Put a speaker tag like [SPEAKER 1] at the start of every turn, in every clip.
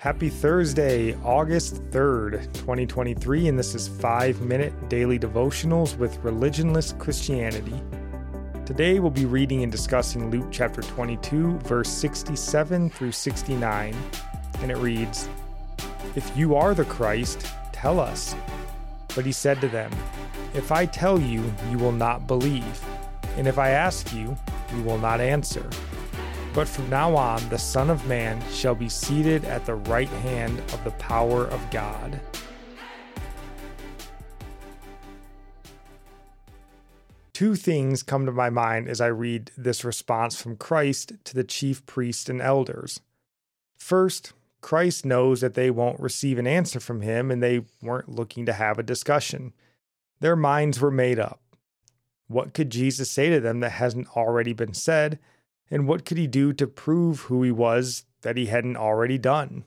[SPEAKER 1] Happy Thursday, August 3rd, 2023, and this is 5 Minute Daily Devotionals with Religionless Christianity. Today we'll be reading and discussing Luke chapter 22, verse 67 through 69, and it reads If you are the Christ, tell us. But he said to them, If I tell you, you will not believe, and if I ask you, you will not answer. But from now on, the Son of Man shall be seated at the right hand of the power of God. Two things come to my mind as I read this response from Christ to the chief priests and elders. First, Christ knows that they won't receive an answer from him and they weren't looking to have a discussion. Their minds were made up. What could Jesus say to them that hasn't already been said? And what could he do to prove who he was that he hadn't already done?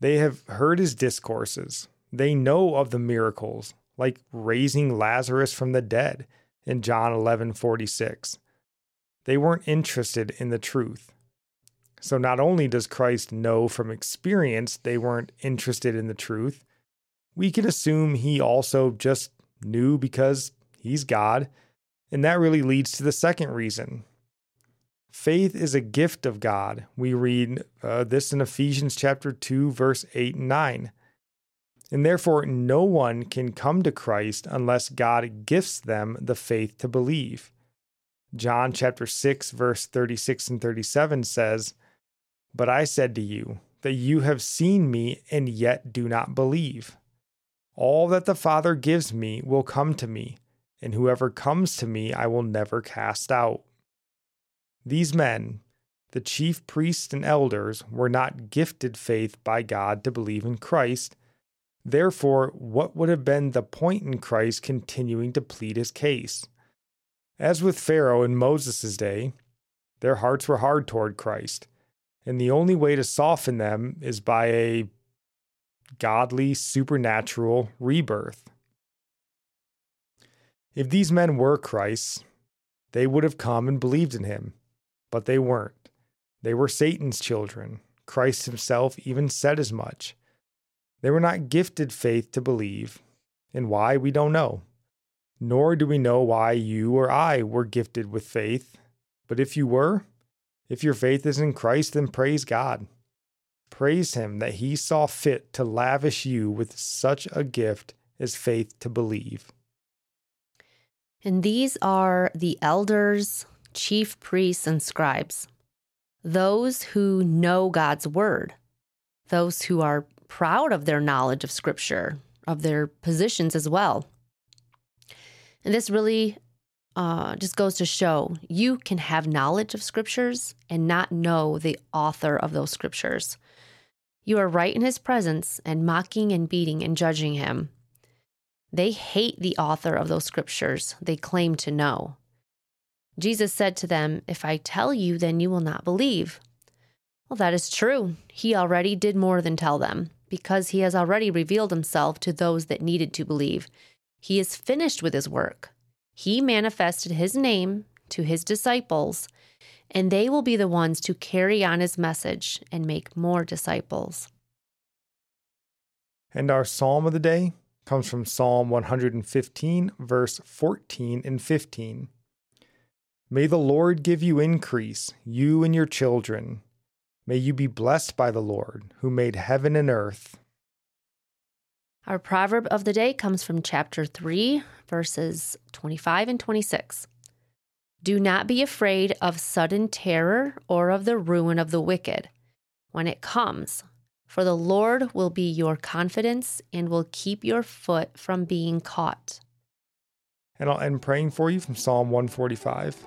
[SPEAKER 1] They have heard his discourses. They know of the miracles, like raising Lazarus from the dead in John 11:46. They weren't interested in the truth. So not only does Christ know from experience they weren't interested in the truth, we can assume he also just knew because he's God, and that really leads to the second reason Faith is a gift of God. We read uh, this in Ephesians chapter 2 verse 8 and 9. And therefore no one can come to Christ unless God gifts them the faith to believe. John chapter 6 verse 36 and 37 says, "But I said to you that you have seen me and yet do not believe. All that the Father gives me will come to me, and whoever comes to me I will never cast out." These men, the chief priests and elders, were not gifted faith by God to believe in Christ. Therefore, what would have been the point in Christ continuing to plead his case? As with Pharaoh in Moses' day, their hearts were hard toward Christ, and the only way to soften them is by a godly, supernatural rebirth. If these men were Christ's, they would have come and believed in him but they weren't. They were Satan's children. Christ himself even said as much. They were not gifted faith to believe, and why we don't know. Nor do we know why you or I were gifted with faith. But if you were, if your faith is in Christ, then praise God. Praise Him that He saw fit to lavish you with such a gift as faith to believe.
[SPEAKER 2] And these are the elders, chief priests and scribes, those who know God's word, those who are proud of their knowledge of Scripture, of their positions as well. And this really uh, just goes to show you can have knowledge of Scriptures and not know the author of those Scriptures. You are right in his presence and mocking and beating and judging him. They hate the author of those Scriptures they claim to know. Jesus said to them, If I tell you, then you will not believe. Well, that is true. He already did more than tell them, because he has already revealed himself to those that needed to believe. He is finished with his work. He manifested his name to his disciples, and they will be the ones to carry on his message and make more disciples.
[SPEAKER 1] And our psalm of the day comes from Psalm 115, verse 14 and 15. May the Lord give you increase, you and your children. May you be blessed by the Lord, who made heaven and earth.
[SPEAKER 2] Our proverb of the day comes from chapter 3, verses 25 and 26. Do not be afraid of sudden terror or of the ruin of the wicked when it comes, for the Lord will be your confidence and will keep your foot from being caught.
[SPEAKER 1] And I'll end praying for you from Psalm 145.